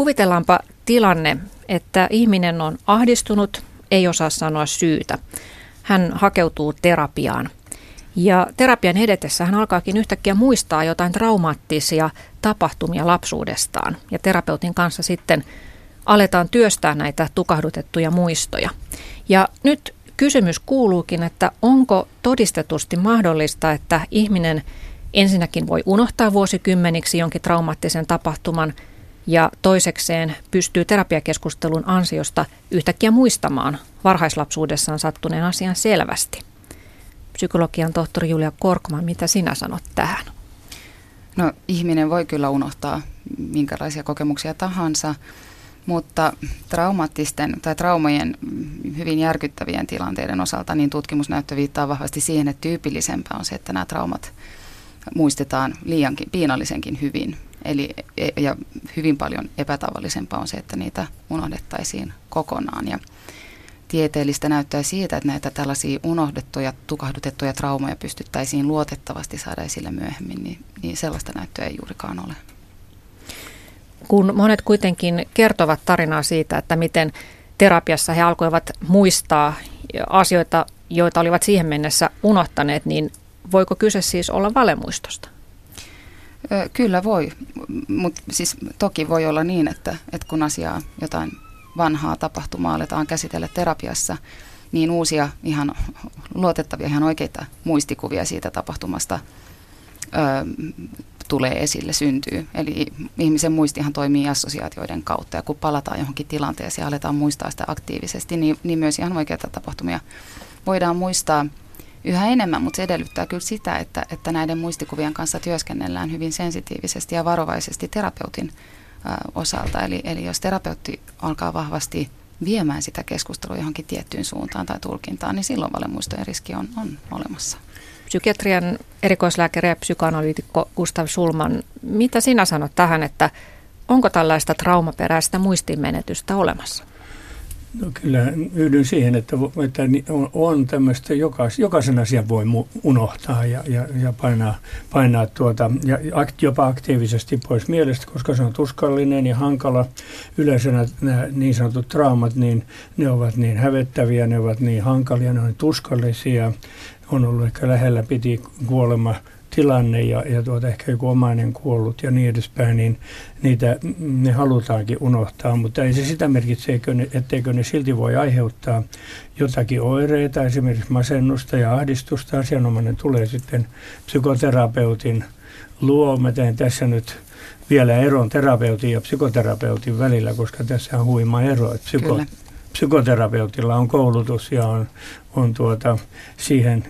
Kuvitellaanpa tilanne, että ihminen on ahdistunut, ei osaa sanoa syytä. Hän hakeutuu terapiaan. Ja terapian edetessä hän alkaakin yhtäkkiä muistaa jotain traumaattisia tapahtumia lapsuudestaan. Ja terapeutin kanssa sitten aletaan työstää näitä tukahdutettuja muistoja. Ja nyt kysymys kuuluukin, että onko todistetusti mahdollista, että ihminen ensinnäkin voi unohtaa vuosikymmeniksi jonkin traumaattisen tapahtuman ja toisekseen pystyy terapiakeskustelun ansiosta yhtäkkiä muistamaan varhaislapsuudessaan sattuneen asian selvästi. Psykologian tohtori Julia Korkman, mitä sinä sanot tähän? No ihminen voi kyllä unohtaa minkälaisia kokemuksia tahansa, mutta traumaattisten tai traumojen hyvin järkyttävien tilanteiden osalta niin tutkimusnäyttö viittaa vahvasti siihen, että tyypillisempää on se, että nämä traumat muistetaan liiankin, piinallisenkin hyvin. Eli, e, ja hyvin paljon epätavallisempaa on se, että niitä unohdettaisiin kokonaan. Ja tieteellistä näyttää siitä, että näitä tällaisia unohdettuja, tukahdutettuja traumoja pystyttäisiin luotettavasti saada esille myöhemmin, niin, niin sellaista näyttöä ei juurikaan ole. Kun monet kuitenkin kertovat tarinaa siitä, että miten terapiassa he alkoivat muistaa asioita, joita olivat siihen mennessä unohtaneet, niin voiko kyse siis olla valemuistosta? Kyllä voi, mutta siis toki voi olla niin, että, että kun asiaa jotain vanhaa tapahtumaa aletaan käsitellä terapiassa, niin uusia ihan luotettavia, ihan oikeita muistikuvia siitä tapahtumasta ö, tulee esille, syntyy. Eli ihmisen muistihan toimii assosiaatioiden kautta ja kun palataan johonkin tilanteeseen ja aletaan muistaa sitä aktiivisesti, niin, niin myös ihan oikeita tapahtumia voidaan muistaa yhä enemmän, mutta se edellyttää kyllä sitä, että, että näiden muistikuvien kanssa työskennellään hyvin sensitiivisesti ja varovaisesti terapeutin osalta. Eli, eli jos terapeutti alkaa vahvasti viemään sitä keskustelua johonkin tiettyyn suuntaan tai tulkintaan, niin silloin valemuistojen riski on, on olemassa. Psykiatrian erikoislääkäri ja psykoanalyytikko Gustav Sulman, mitä sinä sanot tähän, että onko tällaista traumaperäistä muistimenetystä olemassa? No kyllä yhdyn siihen, että, että on tämmöistä, jokais, jokaisen asian voi unohtaa ja, ja, ja painaa, painaa tuota, ja jopa aktiivisesti pois mielestä, koska se on tuskallinen ja hankala. Yleensä nämä niin sanotut traumat, niin ne ovat niin hävettäviä, ne ovat niin hankalia, ne ovat tuskallisia. On ollut ehkä lähellä piti kuolema tilanne ja, ja tuota, ehkä joku omainen kuollut ja niin edespäin, niin niitä ne halutaankin unohtaa, mutta ei se sitä merkitse, etteikö ne silti voi aiheuttaa jotakin oireita, esimerkiksi masennusta ja ahdistusta. Asianomainen tulee sitten psykoterapeutin luo. Mä teen tässä nyt vielä eron terapeutin ja psykoterapeutin välillä, koska tässä on huima ero. Että psyko, psykoterapeutilla on koulutus ja on, on tuota, siihen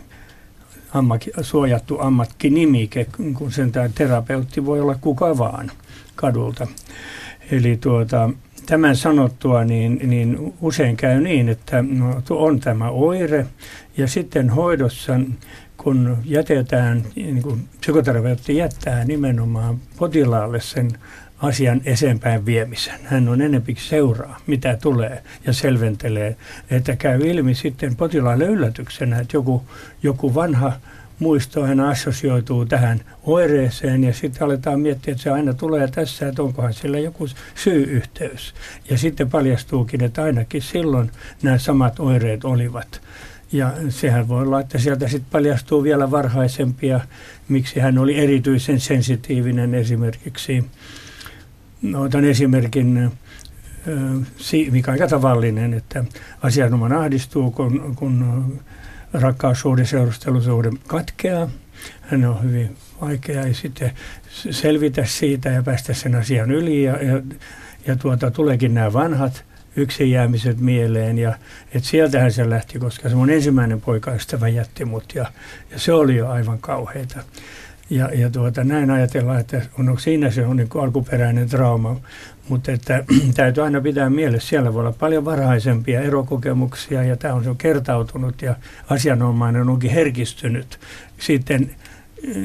ammak, suojattu ammattinimike, kun sen tämä terapeutti voi olla kuka vaan kadulta. Eli tuota, tämän sanottua, niin, niin usein käy niin, että no, on tämä oire ja sitten hoidossa, kun jätetään, niin kun psykoterapeutti jättää nimenomaan potilaalle sen asian eteenpäin viemisen. Hän on enempi seuraa, mitä tulee ja selventelee, että käy ilmi sitten potilaalle yllätyksenä, että joku, joku vanha muisto aina assosioituu tähän oireeseen ja sitten aletaan miettiä, että se aina tulee tässä, että onkohan sillä joku syy-yhteys. Ja sitten paljastuukin, että ainakin silloin nämä samat oireet olivat. Ja sehän voi olla, että sieltä sitten paljastuu vielä varhaisempia, miksi hän oli erityisen sensitiivinen esimerkiksi No, otan esimerkin, mikä on aika tavallinen, että asianomainen ahdistuu, kun, kun rakkaussuhde, seurustelusuhde katkeaa. Hän on hyvin vaikea ja sitten selvitä siitä ja päästä sen asian yli. Ja, ja, ja tuota, tuleekin nämä vanhat yksin jäämiset mieleen. Ja et sieltähän se lähti, koska se mun ensimmäinen poikaystävä jätti mut ja, ja se oli jo aivan kauheita. Ja, ja tuota, näin ajatellaan, että on, siinä se on niin alkuperäinen trauma, mutta että, täytyy aina pitää mielessä, siellä voi olla paljon varhaisempia erokokemuksia ja tämä on se kertautunut ja asianomainen onkin herkistynyt sitten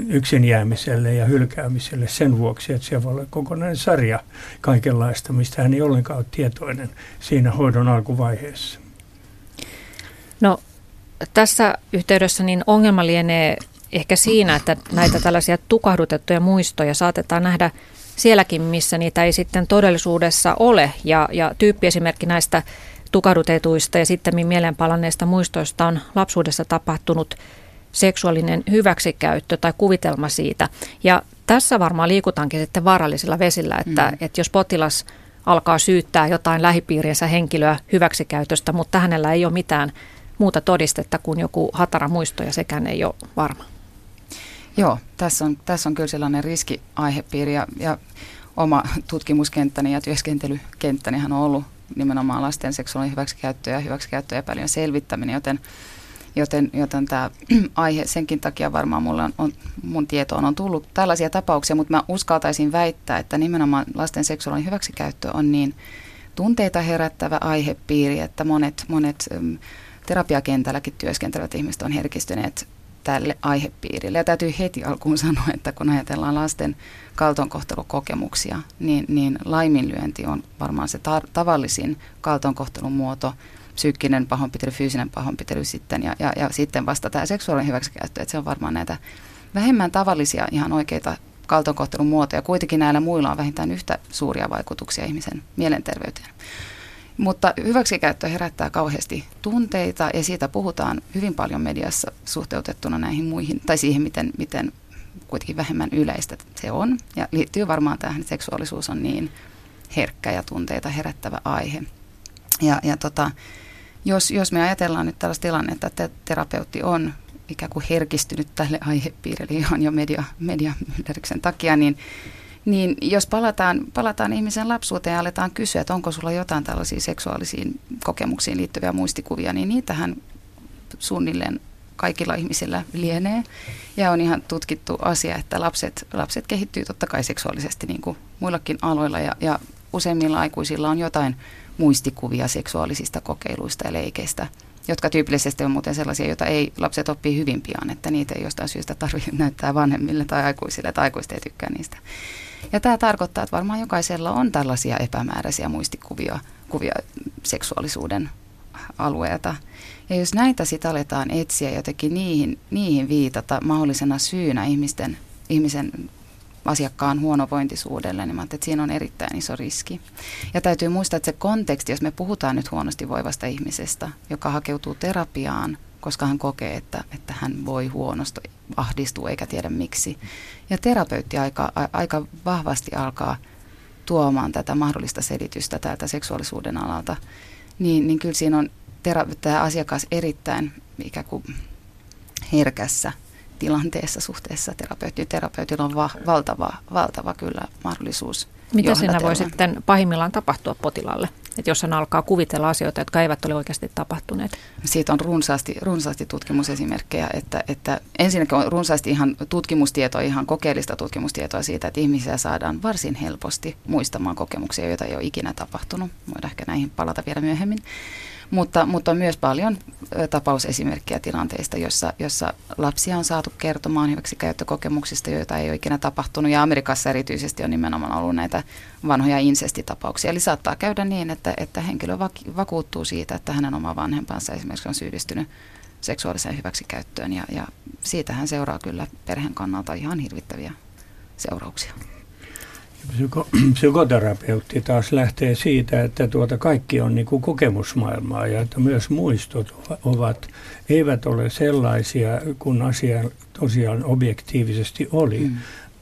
yksin jäämiselle ja hylkäämiselle sen vuoksi, että siellä voi olla kokonainen sarja kaikenlaista, mistä hän ei ollenkaan ole tietoinen siinä hoidon alkuvaiheessa. No tässä yhteydessä niin ongelma lienee ehkä siinä, että näitä tällaisia tukahdutettuja muistoja saatetaan nähdä sielläkin, missä niitä ei sitten todellisuudessa ole. Ja, ja tyyppiesimerkki näistä tukahdutetuista ja sitten mieleenpalanneista muistoista on lapsuudessa tapahtunut seksuaalinen hyväksikäyttö tai kuvitelma siitä. Ja tässä varmaan liikutaankin sitten vaarallisilla vesillä, että, mm. että jos potilas alkaa syyttää jotain lähipiiriensä henkilöä hyväksikäytöstä, mutta hänellä ei ole mitään muuta todistetta kuin joku hatara muisto ja sekään ei ole varma. Joo, tässä on, tässä on kyllä sellainen riskiaihepiiri ja, ja oma tutkimuskenttäni ja työskentelykenttäni on ollut nimenomaan lasten seksuaalinen hyväksikäyttö ja hyväksikäyttö epäilyjen selvittäminen, joten, joten, joten tämä aihe senkin takia varmaan mulla on, on, mun tietoon on tullut tällaisia tapauksia, mutta mä uskaltaisin väittää, että nimenomaan lasten seksuaalinen hyväksikäyttö on niin tunteita herättävä aihepiiri, että monet, monet terapiakentälläkin työskentelevät ihmiset on herkistyneet tälle aihepiirille. Ja täytyy heti alkuun sanoa, että kun ajatellaan lasten kaltoinkohtelukokemuksia, niin, niin laiminlyönti on varmaan se tar- tavallisin kaltoinkohtelun muoto, psyykkinen pahoinpitely, fyysinen pahoinpitely sitten ja, ja, ja sitten vasta tämä seksuaalinen hyväksikäyttö, että se on varmaan näitä vähemmän tavallisia ihan oikeita kaltoinkohtelun muotoja. Kuitenkin näillä muilla on vähintään yhtä suuria vaikutuksia ihmisen mielenterveyteen. Mutta hyväksikäyttö herättää kauheasti tunteita ja siitä puhutaan hyvin paljon mediassa suhteutettuna näihin muihin, tai siihen, miten, miten kuitenkin vähemmän yleistä se on. Ja liittyy varmaan tähän, että seksuaalisuus on niin herkkä ja tunteita herättävä aihe. Ja, ja tota, jos, jos me ajatellaan nyt tällaista tilannetta, että terapeutti on ikään kuin herkistynyt tälle aihepiirille ihan jo media, media takia, niin niin jos palataan, palataan ihmisen lapsuuteen ja aletaan kysyä, että onko sulla jotain tällaisia seksuaalisiin kokemuksiin liittyviä muistikuvia, niin niitähän suunnilleen kaikilla ihmisillä lienee. Ja on ihan tutkittu asia, että lapset, lapset kehittyy totta kai seksuaalisesti niin kuin muillakin aloilla ja, ja useimmilla aikuisilla on jotain muistikuvia seksuaalisista kokeiluista ja leikeistä, jotka tyypillisesti on muuten sellaisia, joita ei lapset oppii hyvin pian, että niitä ei jostain syystä tarvitse näyttää vanhemmille tai aikuisille, tai aikuiset ei tykkää niistä. Ja tämä tarkoittaa, että varmaan jokaisella on tällaisia epämääräisiä muistikuvia kuvia seksuaalisuuden alueelta. Ja jos näitä sitten aletaan etsiä jotenkin niihin, niihin viitata mahdollisena syynä ihmisten, ihmisen asiakkaan huonovointisuudelle, niin mä että siinä on erittäin iso riski. Ja täytyy muistaa, että se konteksti, jos me puhutaan nyt huonosti voivasta ihmisestä, joka hakeutuu terapiaan, koska hän kokee, että, että hän voi huonosti, ahdistuu eikä tiedä miksi. Ja terapeutti aika, aika vahvasti alkaa tuomaan tätä mahdollista selitystä täältä seksuaalisuuden alalta, niin, niin kyllä siinä on tera- tämä asiakas erittäin ikään kuin herkässä tilanteessa suhteessa terapeuttiin. Terapeutilla on va- valtava, valtava kyllä mahdollisuus Mitä siinä voi sitten pahimmillaan tapahtua potilaalle? Että jos hän alkaa kuvitella asioita, jotka eivät ole oikeasti tapahtuneet. Siitä on runsaasti, runsaasti tutkimusesimerkkejä, että, että ensinnäkin on runsaasti ihan tutkimustietoa, ihan kokeellista tutkimustietoa siitä, että ihmisiä saadaan varsin helposti muistamaan kokemuksia, joita ei ole ikinä tapahtunut. Voidaan ehkä näihin palata vielä myöhemmin. Mutta, mutta on myös paljon tapausesimerkkejä tilanteista, jossa, jossa lapsia on saatu kertomaan hyväksi käyttökokemuksista, joita ei ole ikinä tapahtunut. Ja Amerikassa erityisesti on nimenomaan ollut näitä vanhoja insestitapauksia. Eli saattaa käydä niin, että, että henkilö vakuuttuu siitä, että hänen oma vanhempansa esimerkiksi on syyllistynyt seksuaaliseen hyväksikäyttöön. Ja, ja siitähän seuraa kyllä perheen kannalta ihan hirvittäviä seurauksia. Psyko, psykoterapeutti taas lähtee siitä, että tuota kaikki on niin kuin kokemusmaailmaa ja että myös muistot ovat, eivät ole sellaisia kuin asia tosiaan objektiivisesti oli, mm.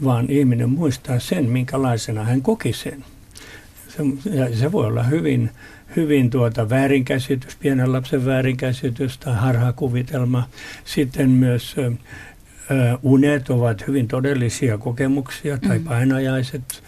vaan ihminen muistaa sen, minkälaisena hän koki sen. Se, ja se voi olla hyvin, hyvin tuota väärinkäsitys, pienen lapsen väärinkäsitys tai harhakuvitelma. Sitten myös unet ovat hyvin todellisia kokemuksia tai mm. painajaiset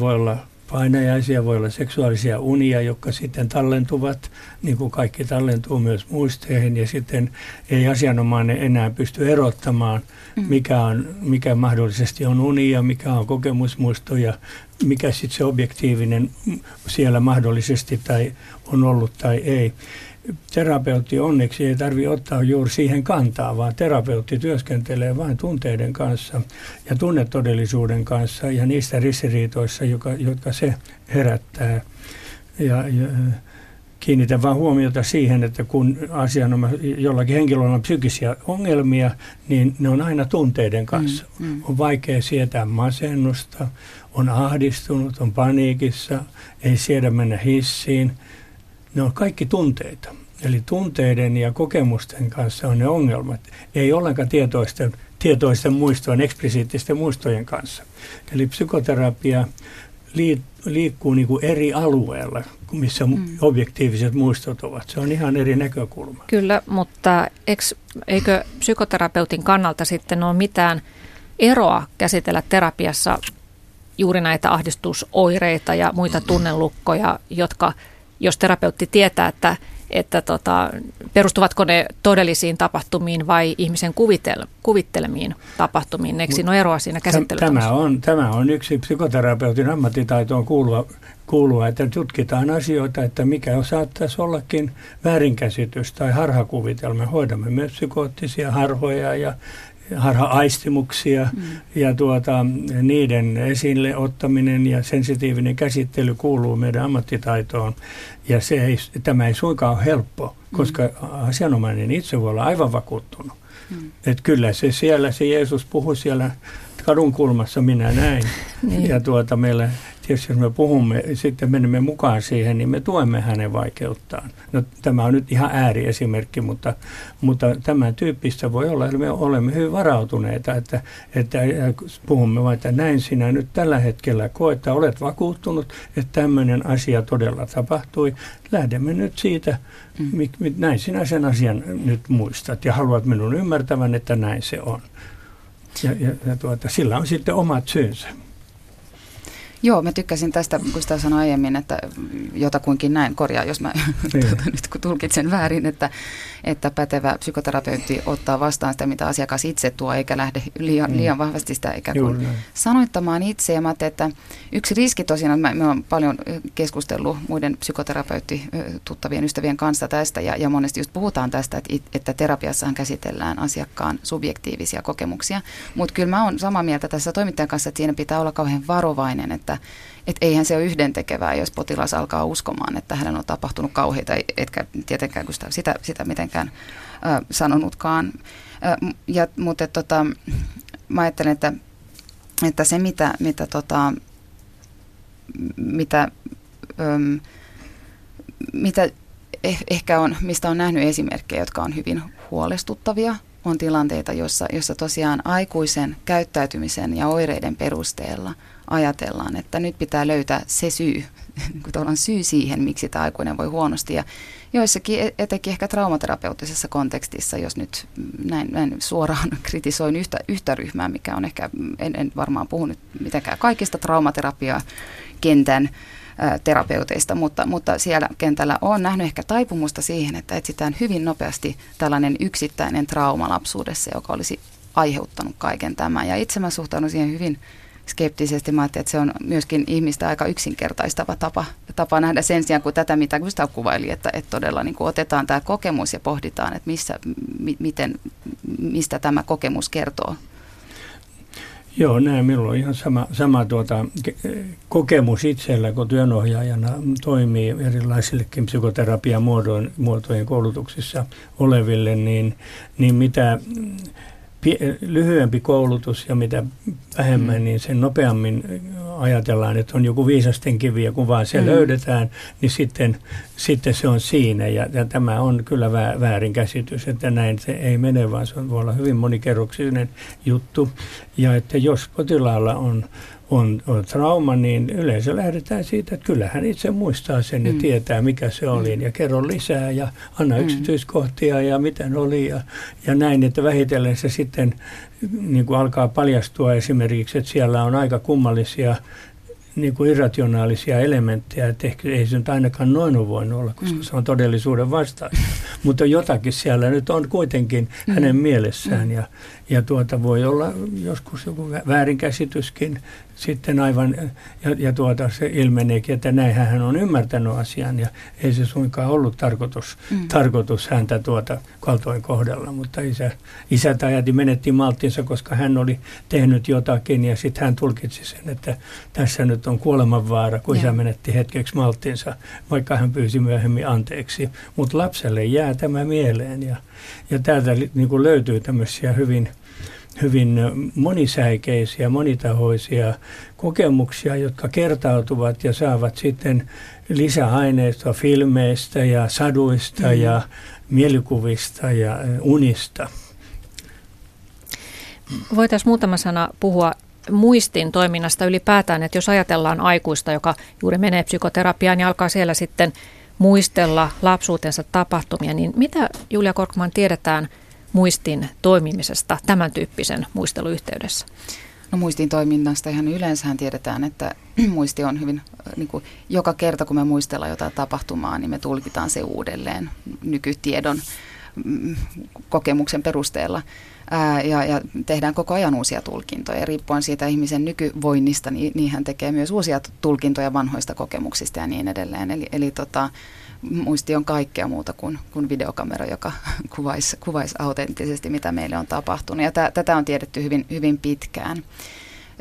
voi olla painajaisia, voi olla seksuaalisia unia, jotka sitten tallentuvat, niin kuin kaikki tallentuu myös muisteihin, ja sitten ei asianomainen enää pysty erottamaan, mm. mikä, on, mikä mahdollisesti on uni ja mikä on kokemusmuisto ja mikä sitten se objektiivinen siellä mahdollisesti tai on ollut tai ei terapeutti onneksi ei tarvitse ottaa juuri siihen kantaa, vaan terapeutti työskentelee vain tunteiden kanssa ja tunnetodellisuuden kanssa ja niistä ristiriitoissa, joka, jotka se herättää. Ja, ja kiinnitän vain huomiota siihen, että kun asianoma, jollakin henkilöllä on psyykkisiä ongelmia, niin ne on aina tunteiden kanssa. Mm, mm. On vaikea sietää masennusta, on ahdistunut, on paniikissa, ei siedä mennä hissiin. Ne on kaikki tunteita. Eli tunteiden ja kokemusten kanssa on ne ongelmat. Ei ollenkaan tietoisten, tietoisten muistojen, eksplisiittisten muistojen kanssa. Eli psykoterapia liikkuu niin kuin eri alueella, missä mm. objektiiviset muistot ovat. Se on ihan eri näkökulma. Kyllä, mutta eikö, eikö psykoterapeutin kannalta sitten ole mitään eroa käsitellä terapiassa juuri näitä ahdistusoireita ja muita tunnelukkoja, jotka, jos terapeutti tietää, että että tota, perustuvatko ne todellisiin tapahtumiin vai ihmisen kuvitel, kuvittelemiin tapahtumiin? Eikö siinä ole eroa siinä käsittelyssä? Tämä on, tämä on yksi psykoterapeutin ammattitaitoon kuuluva, kuuluva, että tutkitaan asioita, että mikä saattaisi ollakin väärinkäsitys tai harhakuvitelma. Hoidamme myös psykoottisia harhoja ja harha-aistimuksia mm. ja tuota, niiden esille ottaminen ja sensitiivinen käsittely kuuluu meidän ammattitaitoon. Ja se ei, tämä ei suinkaan ole helppo, koska mm. asianomainen itse voi olla aivan vakuuttunut. Mm. Että kyllä se siellä, se Jeesus puhui siellä kadun kulmassa, minä näin. niin. Ja tuota, meillä tietysti jos me puhumme, sitten menemme mukaan siihen, niin me tuemme hänen vaikeuttaan. No, tämä on nyt ihan ääriesimerkki, mutta, mutta tämän tyyppistä voi olla, että me olemme hyvin varautuneita, että, että puhumme vain, että näin sinä nyt tällä hetkellä koet, että olet vakuuttunut, että tämmöinen asia todella tapahtui. Lähdemme nyt siitä, mm. näin sinä sen asian nyt muistat ja haluat minun ymmärtävän, että näin se on. Ja, ja, ja tuota, sillä on sitten omat syynsä. Joo, mä tykkäsin tästä, kun sitä sanoin aiemmin, että jotakuinkin näin, korjaa jos mä niin. nyt kun tulkitsen väärin, että, että pätevä psykoterapeutti ottaa vastaan sitä, mitä asiakas itse tuo, eikä lähde liian, mm. liian vahvasti sitä ikään kuin sanoittamaan itse. Ja mä että yksi riski tosiaan, mä, mä oon paljon keskustellut muiden psykoterapeutti tuttavien ystävien kanssa tästä, ja, ja monesti just puhutaan tästä, että, että terapiassahan käsitellään asiakkaan subjektiivisia kokemuksia, mutta kyllä mä oon samaa mieltä tässä toimittajan kanssa, että siinä pitää olla kauhean varovainen, että että et eihän se ole yhdentekevää, jos potilas alkaa uskomaan, että hänen on tapahtunut kauheita, etkä tietenkään sitä, sitä, sitä mitenkään ö, sanonutkaan. Ö, ja, mutta tota, mä ajattelen, että, että se mitä, mitä, tota, mitä, ö, mitä eh, ehkä on, mistä on nähnyt esimerkkejä, jotka on hyvin huolestuttavia, on tilanteita, jossa, jossa tosiaan aikuisen käyttäytymisen ja oireiden perusteella – ajatellaan, että nyt pitää löytää se syy, on syy siihen, miksi tämä aikuinen voi huonosti. Ja joissakin, e- etenkin ehkä traumaterapeuttisessa kontekstissa, jos nyt näin, näin suoraan kritisoin yhtä, yhtä ryhmää, mikä on ehkä, en, en varmaan puhunut mitenkään kaikista traumaterapiaa kentän terapeuteista, mutta, mutta siellä kentällä on nähnyt ehkä taipumusta siihen, että etsitään hyvin nopeasti tällainen yksittäinen trauma lapsuudessa, joka olisi aiheuttanut kaiken tämän. Ja itse mä suhtaudun siihen hyvin skeptisesti. Mä että se on myöskin ihmistä aika yksinkertaistava tapa, tapa nähdä sen sijaan kuin tätä, mitä Gustav kuvaili, että, että todella niin kuin otetaan tämä kokemus ja pohditaan, että missä, mi, miten, mistä tämä kokemus kertoo. Joo, näin. Minulla on ihan sama, sama tuota, kokemus itsellä, kun työnohjaajana toimii erilaisillekin psykoterapian muotojen koulutuksissa oleville, niin, niin mitä lyhyempi koulutus ja mitä vähemmän, mm. niin sen nopeammin ajatellaan, että on joku viisasten kivi ja kun vaan se mm. löydetään, niin sitten, sitten se on siinä. Ja, ja tämä on kyllä väärinkäsitys, että näin se ei mene, vaan se voi olla hyvin monikerroksinen juttu. Ja että jos potilaalla on on, on trauma, niin yleensä lähdetään siitä, että kyllähän itse muistaa sen ja mm. tietää, mikä se oli. Mm. Ja kerro lisää ja anna mm. yksityiskohtia ja miten oli ja, ja näin, että vähitellen se sitten niin kuin alkaa paljastua esimerkiksi, että siellä on aika kummallisia niin kuin irrationaalisia elementtejä, että ehkä ei se nyt ainakaan noin ole voinut olla, koska mm. se on todellisuuden vastaista. Mutta jotakin siellä nyt on kuitenkin mm. hänen mielessään mm. ja, ja tuota voi olla joskus joku väärinkäsityskin sitten aivan, ja, ja tuota se ilmeneekin, että näin hän on ymmärtänyt asian ja ei se suinkaan ollut tarkoitus, mm. tarkoitus häntä tuota kaltoin kohdella, mutta isä, isä tai äiti menetti malttinsa, koska hän oli tehnyt jotakin ja sitten hän tulkitsi sen, että tässä nyt on kuolemanvaara, kun ja. isä menetti hetkeksi malttinsa, vaikka hän pyysi myöhemmin anteeksi, mutta lapselle jää tämä mieleen ja, ja täältä niin kuin löytyy tämmöisiä hyvin hyvin monisäikeisiä, monitahoisia kokemuksia, jotka kertautuvat ja saavat sitten lisäaineistoa filmeistä ja saduista mm. ja mielikuvista ja unista. Voitaisiin muutama sana puhua muistin toiminnasta ylipäätään, että jos ajatellaan aikuista, joka juuri menee psykoterapiaan ja alkaa siellä sitten muistella lapsuutensa tapahtumia, niin mitä Julia Korkman tiedetään muistin toimimisesta tämän tyyppisen muisteluyhteydessä? No muistin toiminnasta ihan yleensähän tiedetään, että muisti on hyvin, niin kuin, joka kerta kun me muistellaan jotain tapahtumaa, niin me tulkitaan se uudelleen nykytiedon mm, kokemuksen perusteella ää, ja, ja tehdään koko ajan uusia tulkintoja. Riippuen siitä ihmisen nykyvoinnista, niin, niin hän tekee myös uusia tulkintoja vanhoista kokemuksista ja niin edelleen. Eli, eli tota, muisti on kaikkea muuta kuin, kuin videokamera, joka kuvaisi, kuvaisi autenttisesti, mitä meille on tapahtunut. Ja t- tätä on tiedetty hyvin, hyvin pitkään.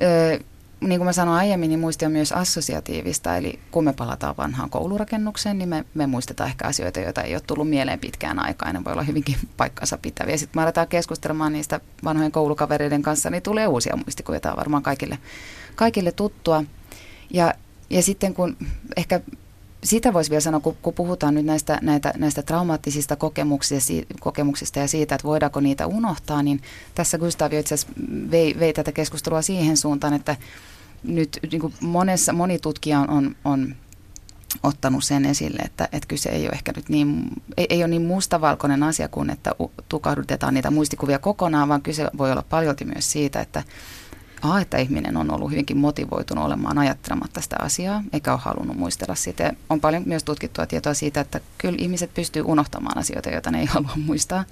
Ö, niin kuin mä sanoin aiemmin, niin muisti on myös assosiatiivista, eli kun me palataan vanhaan koulurakennukseen, niin me, me muistetaan ehkä asioita, joita ei ole tullut mieleen pitkään aikaan, ne voi olla hyvinkin paikkansa pitäviä. Sitten me aletaan keskustelemaan niistä vanhojen koulukavereiden kanssa, niin tulee uusia muistikuvia, tämä on varmaan kaikille, kaikille tuttua. Ja, ja sitten kun ehkä sitä voisi vielä sanoa, kun, kun puhutaan nyt näistä, näitä, näistä traumaattisista kokemuksista, kokemuksista ja siitä, että voidaanko niitä unohtaa, niin tässä Gustav itse asiassa vei, vei tätä keskustelua siihen suuntaan, että nyt niin kuin monessa, moni tutkija on, on, on ottanut sen esille, että, että kyse ei ole ehkä nyt niin, ei, ei ole niin mustavalkoinen asia kuin, että tukahdutetaan niitä muistikuvia kokonaan, vaan kyse voi olla paljolti myös siitä, että A, että ihminen on ollut hyvinkin motivoitunut olemaan ajattelematta sitä asiaa, eikä ole halunnut muistella sitä. On paljon myös tutkittua tietoa siitä, että kyllä ihmiset pystyy unohtamaan asioita, joita ne ei halua muistaa.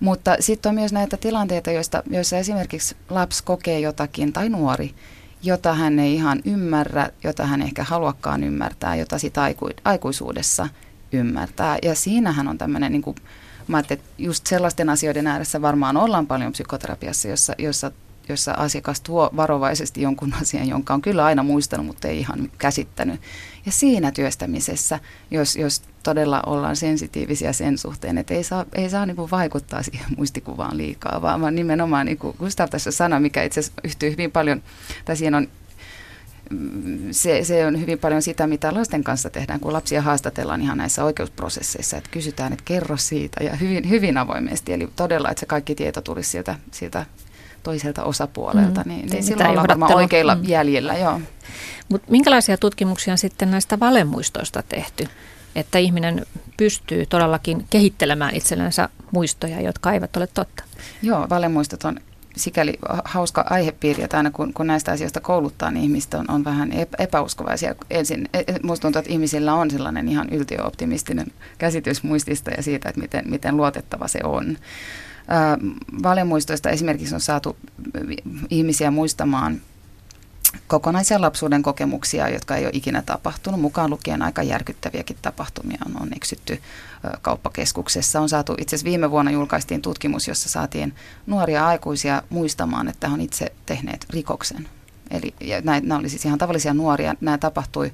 Mutta sitten on myös näitä tilanteita, joista, joissa esimerkiksi lapsi kokee jotakin tai nuori, jota hän ei ihan ymmärrä, jota hän ehkä haluakaan ymmärtää, jota sitä aiku, aikuisuudessa ymmärtää. Ja siinähän on tämmöinen, niin kuin, mä että just sellaisten asioiden ääressä varmaan ollaan paljon psykoterapiassa, jossa, jossa jossa asiakas tuo varovaisesti jonkun asian, jonka on kyllä aina muistanut, mutta ei ihan käsittänyt. Ja siinä työstämisessä, jos, jos todella ollaan sensitiivisiä sen suhteen, että ei saa, ei saa niin vaikuttaa siihen muistikuvaan liikaa, vaan, vaan nimenomaan, niin kuin Gustav tässä sanoi, mikä itse asiassa yhtyy hyvin paljon, tai siinä on se, se on hyvin paljon sitä, mitä lasten kanssa tehdään, kun lapsia haastatellaan ihan näissä oikeusprosesseissa, että kysytään, että kerro siitä ja hyvin, hyvin avoimesti. Eli todella, että se kaikki tieto tulisi sieltä, sieltä toiselta osapuolelta, mm. niin, niin silloin ollaan varmaan oikeilla mm. jäljellä. Joo. Mut minkälaisia tutkimuksia on sitten näistä valemuistoista tehty? Että ihminen pystyy todellakin kehittelemään itsellensä muistoja, jotka eivät ole totta. Joo, valemuistot on sikäli hauska aihepiiri, että aina kun, kun näistä asioista kouluttaa, niin ihmiset on, on vähän epäuskovaisia. Ensin, e, e, musta tuntuu, että ihmisillä on sellainen ihan yltiöoptimistinen käsitys muistista ja siitä, että miten, miten luotettava se on valemuistoista esimerkiksi on saatu ihmisiä muistamaan kokonaisia lapsuuden kokemuksia, jotka ei ole ikinä tapahtunut. Mukaan lukien aika järkyttäviäkin tapahtumia on, on eksytty kauppakeskuksessa. On saatu, itse asiassa viime vuonna julkaistiin tutkimus, jossa saatiin nuoria aikuisia muistamaan, että he on itse tehneet rikoksen. Eli nämä oli siis ihan tavallisia nuoria. Nämä tapahtui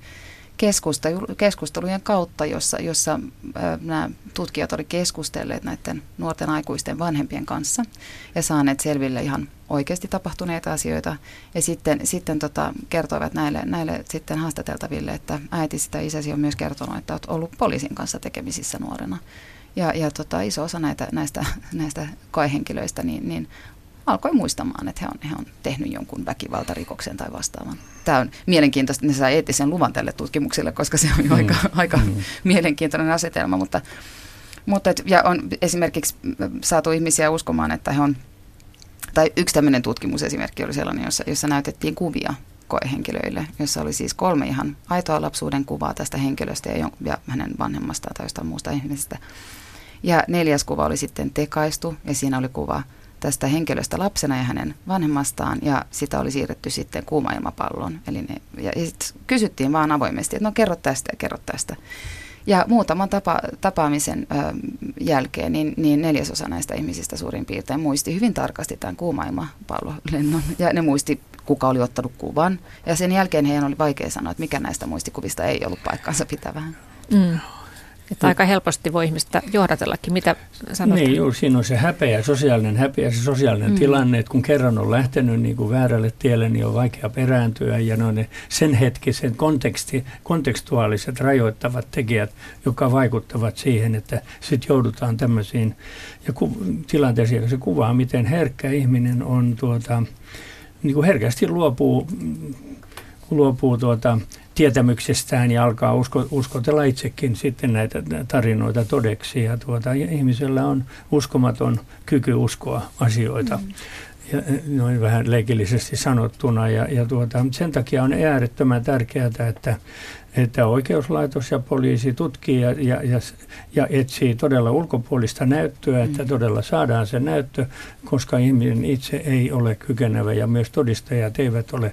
keskustelujen kautta, jossa, jossa nämä tutkijat olivat keskustelleet näiden nuorten aikuisten vanhempien kanssa ja saaneet selville ihan oikeasti tapahtuneita asioita. Ja sitten, sitten tota, kertoivat näille, näille sitten haastateltaville, että äiti tai isäsi on myös kertonut, että olet ollut poliisin kanssa tekemisissä nuorena. Ja, ja tota, iso osa näitä, näistä, näistä koehenkilöistä niin, niin alkoi muistamaan, että he on, he on tehnyt jonkun väkivaltarikoksen tai vastaavan. Tämä on mielenkiintoista, että ne saa eettisen luvan tälle tutkimukselle, koska se on jo mm. aika, aika mm. mielenkiintoinen asetelma. Mutta, mutta et, ja on esimerkiksi saatu ihmisiä uskomaan, että he on, tai yksi tämmöinen tutkimusesimerkki oli sellainen, jossa, jossa näytettiin kuvia koehenkilöille, jossa oli siis kolme ihan aitoa lapsuuden kuvaa tästä henkilöstä ja, ja hänen vanhemmastaan tai jostain muusta ihmisestä. Ja neljäs kuva oli sitten tekaistu ja siinä oli kuva – tästä henkilöstä lapsena ja hänen vanhemmastaan ja sitä oli siirretty sitten kuumailmapallon. Eli ne, ja, ja sit kysyttiin vaan avoimesti, että no kerro tästä ja kerro tästä. Ja muutaman tapa, tapaamisen ö, jälkeen niin, niin neljäsosa näistä ihmisistä suurin piirtein muisti hyvin tarkasti tämän kuumailmapallolennon. Ja ne muisti, kuka oli ottanut kuvan. Ja sen jälkeen heidän oli vaikea sanoa, että mikä näistä muistikuvista ei ollut paikkaansa pitävää. Mm. Että aika helposti voi ihmistä johdatellakin. Mitä sanot? Niin, juuri siinä on se häpeä, sosiaalinen häpeä, se sosiaalinen mm. tilanne, että kun kerran on lähtenyt niin kuin väärälle tielle, niin on vaikea perääntyä. Ja no ne sen hetkisen konteksti, kontekstuaaliset rajoittavat tekijät, jotka vaikuttavat siihen, että sitten joudutaan tämmöisiin ja ku, tilanteisiin, se kuvaa, miten herkkä ihminen on tuota, niin kuin herkästi luopuu, luopuu tuota, tietämyksestään ja alkaa usko, uskotella itsekin sitten näitä tarinoita todeksi. Ja tuota, ihmisellä on uskomaton kyky uskoa asioita. Mm. Ja, noin vähän leikillisesti sanottuna. Ja, ja tuota, sen takia on äärettömän tärkeää, että, että oikeuslaitos ja poliisi tutkii ja, ja, ja, ja etsii todella ulkopuolista näyttöä, että mm. todella saadaan se näyttö, koska ihminen itse ei ole kykenevä ja myös todistajat eivät ole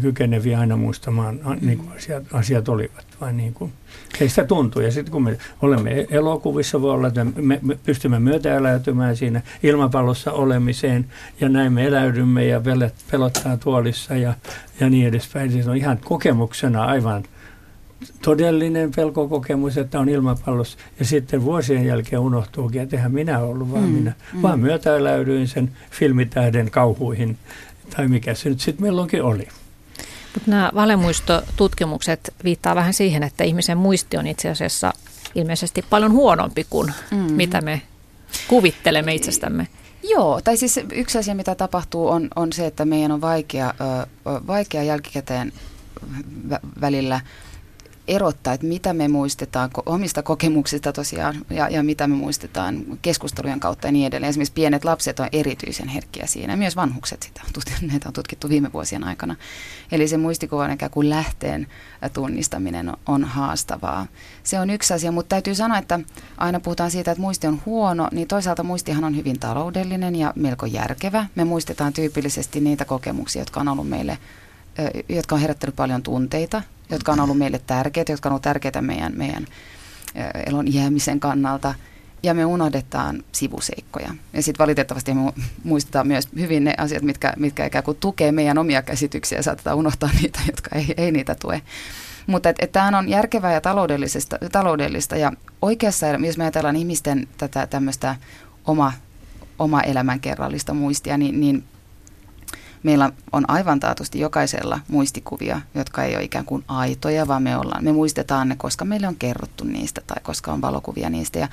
kykeneviä aina muistamaan, mm. niin kuin asiat, asiat olivat, vai niin kuin heistä tuntuu. Ja sitten kun me olemme elokuvissa, voi olla, että me, me pystymme myötäeläytymään siinä ilmapallossa olemiseen, ja näin me eläydymme ja pelottaa tuolissa ja, ja niin edespäin. Se on ihan kokemuksena aivan todellinen pelkokokemus, että on ilmapallossa, ja sitten vuosien jälkeen unohtuukin, että eihän minä ollut, vaan mm, minä, mm. vaan myötäeläydyin sen filmitähden kauhuihin, tai mikä se nyt sitten milloinkin oli. Mutta nämä valemuistotutkimukset viittaa vähän siihen, että ihmisen muisti on itse asiassa ilmeisesti paljon huonompi kuin mm. mitä me kuvittelemme itsestämme. Joo, tai siis yksi asia, mitä tapahtuu, on, on se, että meidän on vaikea, ö, vaikea jälkikäteen välillä erottaa, että mitä me muistetaan omista kokemuksista tosiaan ja, ja mitä me muistetaan keskustelujen kautta ja niin edelleen. Esimerkiksi pienet lapset on erityisen herkkiä siinä, myös vanhukset sitä, näitä on tutkittu viime vuosien aikana. Eli se muistikuvan ikään kuin lähteen tunnistaminen on, on haastavaa. Se on yksi asia, mutta täytyy sanoa, että aina puhutaan siitä, että muisti on huono, niin toisaalta muistihan on hyvin taloudellinen ja melko järkevä. Me muistetaan tyypillisesti niitä kokemuksia, jotka on ollut meille jotka on herättänyt paljon tunteita, jotka on ollut meille tärkeitä, jotka on ollut tärkeitä meidän, meidän elon jäämisen kannalta. Ja me unohdetaan sivuseikkoja. Ja sitten valitettavasti me muistetaan myös hyvin ne asiat, mitkä, mitkä ikään kuin tukee meidän omia käsityksiä ja saatetaan unohtaa niitä, jotka ei, ei niitä tue. Mutta tämähän on järkevää ja taloudellista, taloudellista ja oikeassa, jos me ajatellaan ihmisten tätä tämmöistä oma, oma elämänkerrallista muistia, niin, niin meillä on aivan taatusti jokaisella muistikuvia, jotka ei ole ikään kuin aitoja, vaan me, ollaan, me muistetaan ne, koska meille on kerrottu niistä tai koska on valokuvia niistä. Ja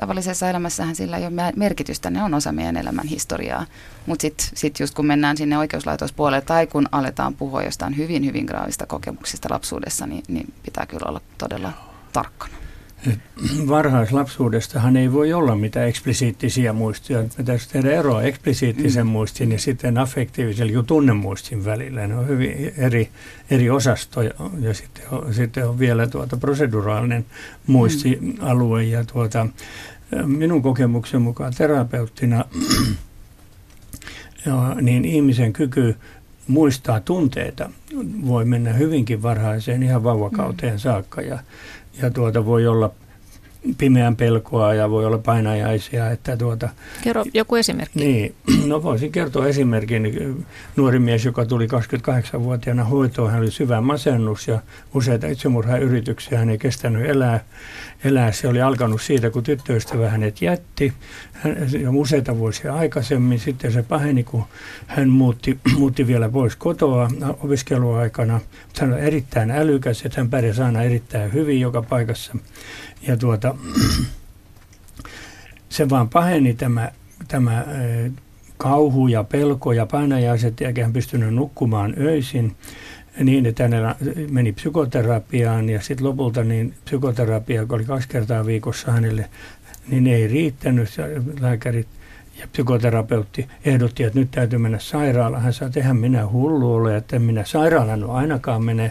tavallisessa elämässähän sillä ei ole merkitystä, ne on osa meidän elämän historiaa. Mutta sitten sit just kun mennään sinne oikeuslaitospuolelle tai kun aletaan puhua jostain hyvin, hyvin graavista kokemuksista lapsuudessa, niin, niin pitää kyllä olla todella tarkkana varhaislapsuudestahan ei voi olla mitään eksplisiittisiä muistia. Me täytyy tehdä eroa eksplisiittisen mm. muistin ja sitten affektiivisen ja tunnemuistin välillä. Ne on hyvin eri, eri osastoja ja sitten on, sitten on vielä tuota proseduraalinen muistialue. Ja tuota, minun kokemuksen mukaan terapeuttina niin ihmisen kyky muistaa tunteita voi mennä hyvinkin varhaiseen ihan vauvakauteen mm. saakka. Ja, ja tuota voi olla pimeän pelkoa ja voi olla painajaisia. Että tuota, Kerro joku esimerkki. Niin, no voisin kertoa esimerkin. Nuori mies, joka tuli 28-vuotiaana hoitoon, hän oli syvä masennus ja useita itsemurhayrityksiä. Hän ei kestänyt elää. elää. Se oli alkanut siitä, kun tyttöystävä hänet jätti. Hän, ja useita vuosia aikaisemmin. Sitten se paheni, kun hän muutti, muutti vielä pois kotoa opiskeluaikana. Hän on erittäin älykäs, että hän pärjäsi aina erittäin hyvin joka paikassa. Ja tuota, se vaan paheni tämä, tämä kauhu ja pelko ja painajaiset, eikä hän pystynyt nukkumaan öisin niin, että hänellä meni psykoterapiaan. Ja sitten lopulta niin psykoterapia, joka oli kaksi kertaa viikossa hänelle, niin ei riittänyt. Lääkärit ja psykoterapeutti ehdotti, että nyt täytyy mennä sairaalaan. Hän sanoi, että eihän minä hullu ole, että en minä sairaalaan ainakaan mene.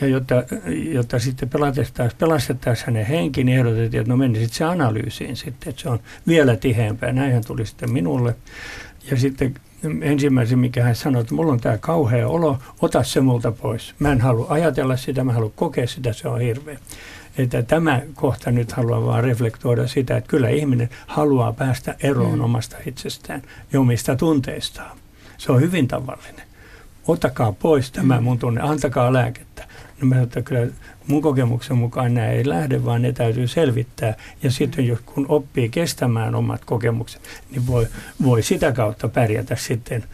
Ja jotta, jotta sitten pelastettaisiin, pelastettaisiin hänen henki, niin ehdotettiin, että no meni sitten se analyysiin sitten, että se on vielä tiheämpää. Näinhän tuli sitten minulle. Ja sitten ensimmäisen, mikä hän sanoi, että mulla on tämä kauhea olo, ota se multa pois. Mä en halua ajatella sitä, mä haluan kokea sitä, se on hirveä että tämä kohta nyt haluaa vaan reflektoida sitä, että kyllä ihminen haluaa päästä eroon mm. omasta itsestään ja omista tunteistaan. Se on hyvin tavallinen. Ottakaa pois tämä mm. mun tunne, antakaa lääkettä. No mä että kyllä mun kokemuksen mukaan nämä ei lähde, vaan ne täytyy selvittää. Ja sitten jos kun oppii kestämään omat kokemukset, niin voi, voi sitä kautta pärjätä sitten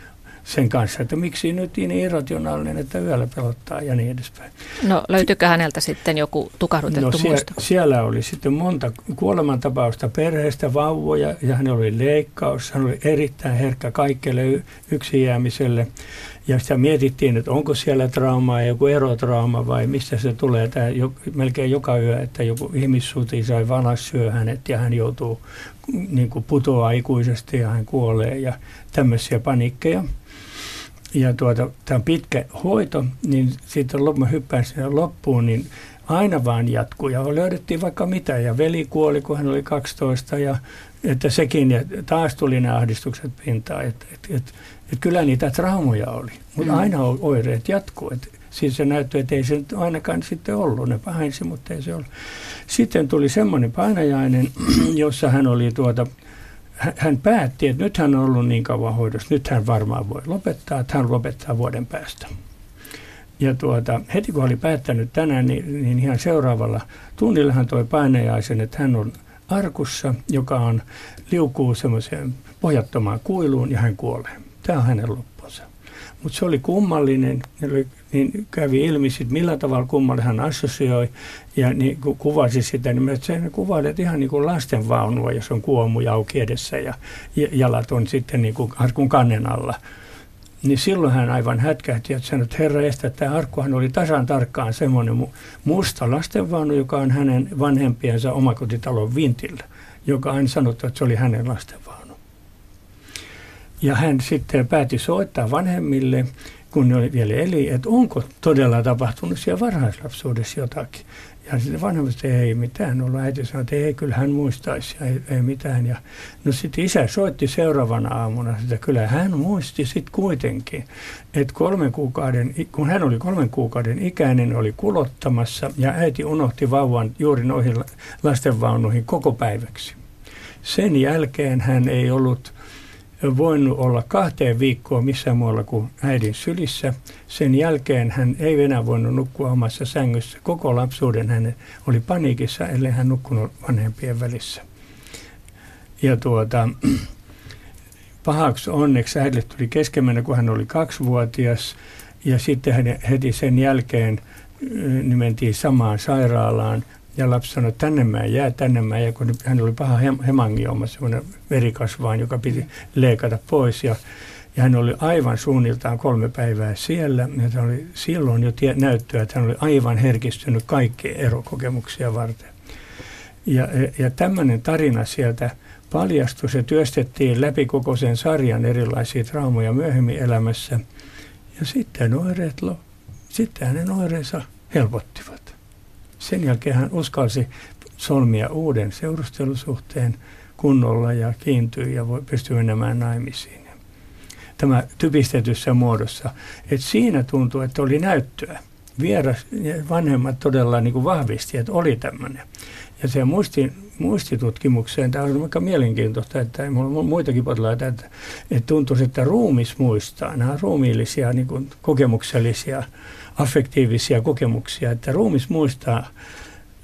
sen kanssa, että miksi nyt niin irrationaalinen, että yöllä pelottaa ja niin edespäin. No löytyykö häneltä sitten joku tukahdutettu no, sie- muisto? Siellä oli sitten monta kuolemantapausta perheestä, vauvoja ja hän oli leikkaus, hän oli erittäin herkkä kaikkelle yksin jäämiselle. Ja sitä mietittiin, että onko siellä traumaa, joku erotrauma vai mistä se tulee. Tämä jo, melkein joka yö, että joku ihmissuti sai valas syö hänet ja hän joutuu niin kuin putoaa ikuisesti ja hän kuolee ja tämmöisiä panikkeja ja tuota, tämä on pitkä hoito, niin sitten hyppään sinne loppuun, niin aina vaan jatkuu. Ja löydettiin vaikka mitä. Ja veli kuoli, kun hän oli 12. Ja että sekin, ja taas tuli nämä ahdistukset pintaan. Että et, et, et kyllä niitä traumoja oli, mutta mm. aina oireet jatkuu. Et, siis se näyttää, että ei se nyt ainakaan sitten ollut. Ne pahensi, mutta ei se ollut. Sitten tuli semmoinen painajainen, jossa hän oli tuota, hän päätti, että nyt hän on ollut niin kauan hoidossa, nyt hän varmaan voi lopettaa, että hän lopettaa vuoden päästä. Ja tuota, heti kun oli päättänyt tänään, niin, niin ihan seuraavalla tunnilla hän toi painajaisen, että hän on arkussa, joka on liukuu semmoiseen pohjattomaan kuiluun ja hän kuolee. Tämä on hänen loppunsa. Mutta se oli kummallinen, niin kävi ilmi sitten millä tavalla kummalle hän assosioi ja niin kun kuvasi sitä, niin se kuvailet ihan niin kuin lastenvaunua, jos on kuomu auki edessä ja jalat on sitten niin kuin arkun kannen alla. Niin silloin hän aivan hätkähti ja sanoi, että herra estä, että tämä arkkuhan oli tasan tarkkaan semmoinen musta lastenvaunu, joka on hänen vanhempiensa omakotitalon vintillä, joka on sanottu, että se oli hänen lastenvaunu. Ja hän sitten päätti soittaa vanhemmille, kun ne oli vielä eli, että onko todella tapahtunut siellä varhaislapsuudessa jotakin. Ja sitten vanhemmat ei mitään ollut. Äiti sanoi, että ei, kyllä hän muistaisi ei, ei mitään. Ja, no sitten isä soitti seuraavana aamuna, että kyllä hän muisti sitten kuitenkin, että kolmen kuukauden, kun hän oli kolmen kuukauden ikäinen, oli kulottamassa ja äiti unohti vauvan juuri noihin lastenvaunuihin koko päiväksi. Sen jälkeen hän ei ollut voinut olla kahteen viikkoon missään muualla kuin äidin sylissä. Sen jälkeen hän ei enää voinut nukkua omassa sängyssä. Koko lapsuuden hän oli paniikissa, ellei hän nukkunut vanhempien välissä. Ja tuota, pahaksi onneksi äidille tuli keskemmänä, kun hän oli kaksivuotias. Ja sitten hän heti sen jälkeen niin mentiin samaan sairaalaan ja lapsi sanoi, että tänne mä jää, tänne mä jää, kun hän oli paha hemangioma, semmoinen verikasvaan, joka piti leikata pois. Ja, ja hän oli aivan suunniltaan kolme päivää siellä. Ja hän oli silloin jo tie, näyttöä, että hän oli aivan herkistynyt kaikki erokokemuksia varten. Ja, ja tämmöinen tarina sieltä paljastui. Se työstettiin läpi koko sen sarjan erilaisia traumoja myöhemmin elämässä. Ja sitten oireet, sitten hänen oireensa helpottivat. Sen jälkeen hän uskalsi solmia uuden seurustelusuhteen kunnolla ja kiintyi ja voi pystyä menemään naimisiin. Tämä typistetyssä muodossa. Et siinä tuntui, että oli näyttöä. Vieras vanhemmat todella niin kuin vahvisti, että oli tämmöinen. Ja se muisti, muistitutkimukseen, tämä on aika mielenkiintoista, että minulla on muitakin potilaita, että, että tuntuisi, että ruumis muistaa. Nämä ruumiillisia, niin kuin kokemuksellisia affektiivisia kokemuksia, että ruumis muistaa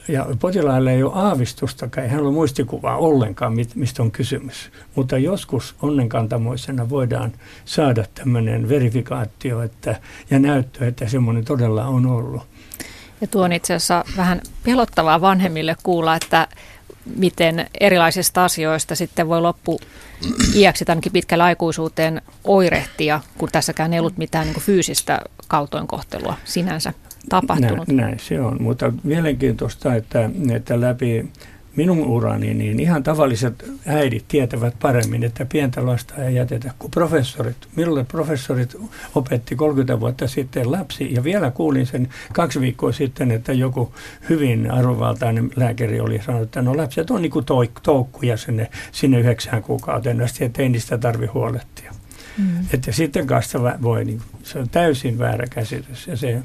ja potilailla ei ole aavistustakaan, ei hän ole muistikuvaa ollenkaan, mistä on kysymys. Mutta joskus onnenkantamoisena voidaan saada tämmöinen verifikaatio että, ja näyttö, että semmoinen todella on ollut. Ja tuo on itse asiassa vähän pelottavaa vanhemmille kuulla, että miten erilaisista asioista sitten voi loppu iäksi ainakin pitkällä aikuisuuteen oirehtia, kun tässäkään ei ollut mitään niin fyysistä kautoinkohtelua sinänsä tapahtunut. Näin, näin se on, mutta mielenkiintoista, että, että läpi minun urani, niin ihan tavalliset äidit tietävät paremmin, että pientä lasta ei jätetä kuin professorit. Minulle professorit opetti 30 vuotta sitten lapsi, ja vielä kuulin sen kaksi viikkoa sitten, että joku hyvin arvovaltainen lääkäri oli sanonut, että no lapset on niin kuin toukkuja sinne, sinne yhdeksään kuukauteen asti, että ei niistä tarvitse huolehtia. Mm. Että sitten kanssa voi, niin, se on täysin väärä käsitys, ja se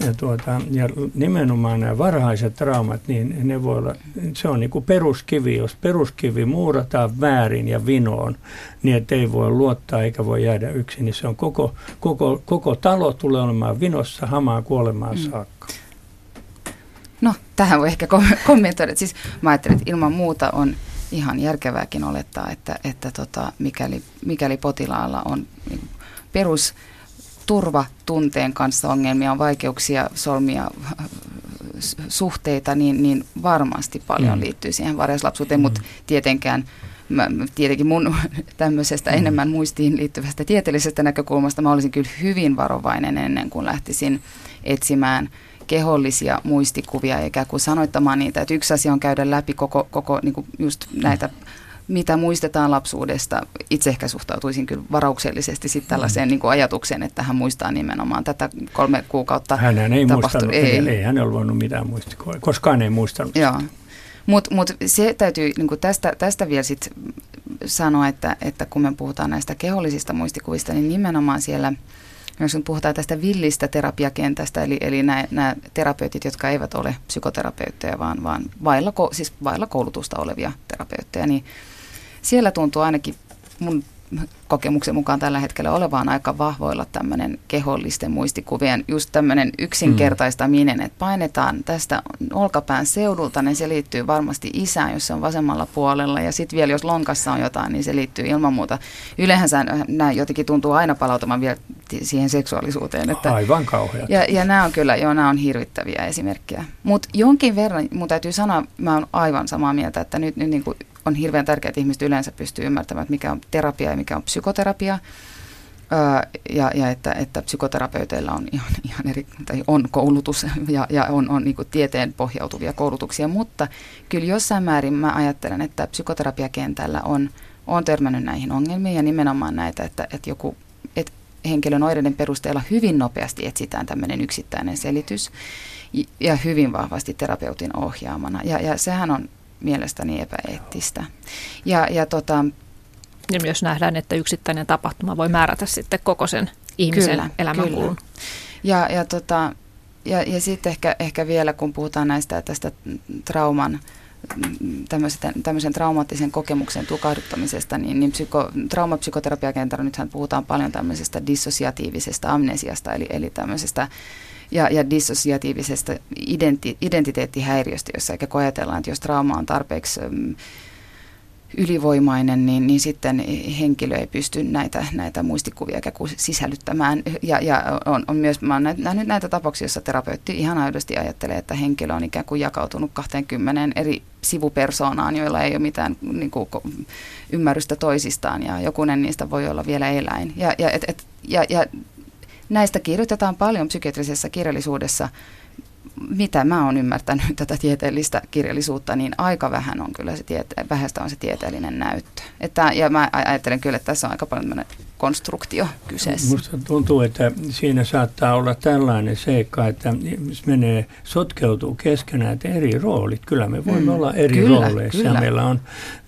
ja, tuota, ja nimenomaan nämä varhaiset traumat, niin ne voi olla, se on niin kuin peruskivi, jos peruskivi muurataan väärin ja vinoon, niin että ei voi luottaa eikä voi jäädä yksin, niin se on koko, koko, koko talo tulee olemaan vinossa hamaan kuolemaan mm. saakka. No, tähän voi ehkä kommentoida. Siis mä ajattelin, että ilman muuta on ihan järkevääkin olettaa, että, että tota, mikäli, mikäli potilaalla on niin perus turvatunteen kanssa ongelmia, on vaikeuksia solmia suhteita, niin, niin varmasti paljon mm. liittyy siihen varjaislapsuuteen, mm. mutta tietenkään mä, tietenkin mun tämmöisestä mm. enemmän muistiin liittyvästä tieteellisestä näkökulmasta mä olisin kyllä hyvin varovainen ennen kuin lähtisin etsimään kehollisia muistikuvia eikä kuin sanoittamaan niitä. Että yksi asia on käydä läpi koko, koko niin kuin just näitä mitä muistetaan lapsuudesta. Itse ehkä suhtautuisin kyllä varauksellisesti sitten tällaiseen mm. niin ajatukseen, että hän muistaa nimenomaan tätä kolme kuukautta Hän ei muistanut, ei, ei hän ole voinut mitään muistikuvia, koskaan ei muistanut. Joo. Mutta mut se täytyy niin tästä, tästä vielä sit sanoa, että, että kun me puhutaan näistä kehollisista muistikuvista, niin nimenomaan siellä, jos nyt puhutaan tästä villistä terapiakentästä, eli, eli nämä terapeutit, jotka eivät ole psykoterapeutteja, vaan, vaan vailla, siis vailla koulutusta olevia terapeutteja, niin siellä tuntuu ainakin mun kokemuksen mukaan tällä hetkellä olevaan aika vahvoilla tämmöinen kehollisten muistikuvien, just tämmöinen yksinkertaistaminen, että painetaan tästä olkapään seudulta, niin se liittyy varmasti isään, jos se on vasemmalla puolella, ja sitten vielä jos lonkassa on jotain, niin se liittyy ilman muuta. Yleensä nämä jotenkin tuntuu aina palautumaan vielä siihen seksuaalisuuteen. Että, Aivan kauheat. Ja, ja nämä on kyllä, joo, nämä on hirvittäviä esimerkkejä. Mutta jonkin verran, mun täytyy sanoa, mä oon aivan samaa mieltä, että nyt, nyt niin kuin on hirveän tärkeää, että ihmiset yleensä pystyy ymmärtämään, että mikä on terapia ja mikä on psykoterapia. ja, ja että, että psykoterapeuteilla on ihan, ihan eri, tai on koulutus ja, ja on, on niin tieteen pohjautuvia koulutuksia, mutta kyllä jossain määrin mä ajattelen, että psykoterapiakentällä on, on törmännyt näihin ongelmiin ja nimenomaan näitä, että, että joku että henkilön oireiden perusteella hyvin nopeasti etsitään tämmöinen yksittäinen selitys ja hyvin vahvasti terapeutin ohjaamana. Ja, ja sehän on mielestäni epäeettistä. Ja, ja tota, ja myös nähdään, että yksittäinen tapahtuma voi määrätä sitten koko sen ihmisen kyllä, elämänkulun. Kyllä. Ja, ja, tota, ja, ja sitten ehkä, ehkä vielä, kun puhutaan näistä tästä trauman, tämmöisen traumaattisen kokemuksen tukahduttamisesta, niin, niin psyko, traumapsykoterapiakentällä nythän puhutaan paljon tämmöisestä dissosiatiivisesta amnesiasta, eli, eli tämmöisestä ja, ja dissosiatiivisesta identi, identiteettihäiriöstä, jossa eikä ajatellaan, että jos trauma on tarpeeksi mm, ylivoimainen, niin, niin sitten henkilö ei pysty näitä, näitä muistikuvia sisällyttämään. Ja, ja on, on myös, mä olen nähnyt näitä tapauksia, joissa terapeutti ihan aidosti ajattelee, että henkilö on ikään kuin jakautunut 20 eri sivupersoonaan, joilla ei ole mitään niin kuin, ymmärrystä toisistaan, ja jokunen niistä voi olla vielä eläin. Ja, ja, et, et, ja, ja Näistä kirjoitetaan paljon psykiatrisessa kirjallisuudessa. Mitä mä oon ymmärtänyt tätä tieteellistä kirjallisuutta, niin aika vähän on kyllä se tiete- vähäistä on se tieteellinen näyttö. Että, ja mä ajattelen kyllä, että tässä on aika paljon konstruktio kyseessä. Minusta tuntuu, että siinä saattaa olla tällainen seikka, että menee, sotkeutuu keskenään, että eri roolit. Kyllä me voimme mm. olla eri kyllä, rooleissa. Kyllä. Ja meillä on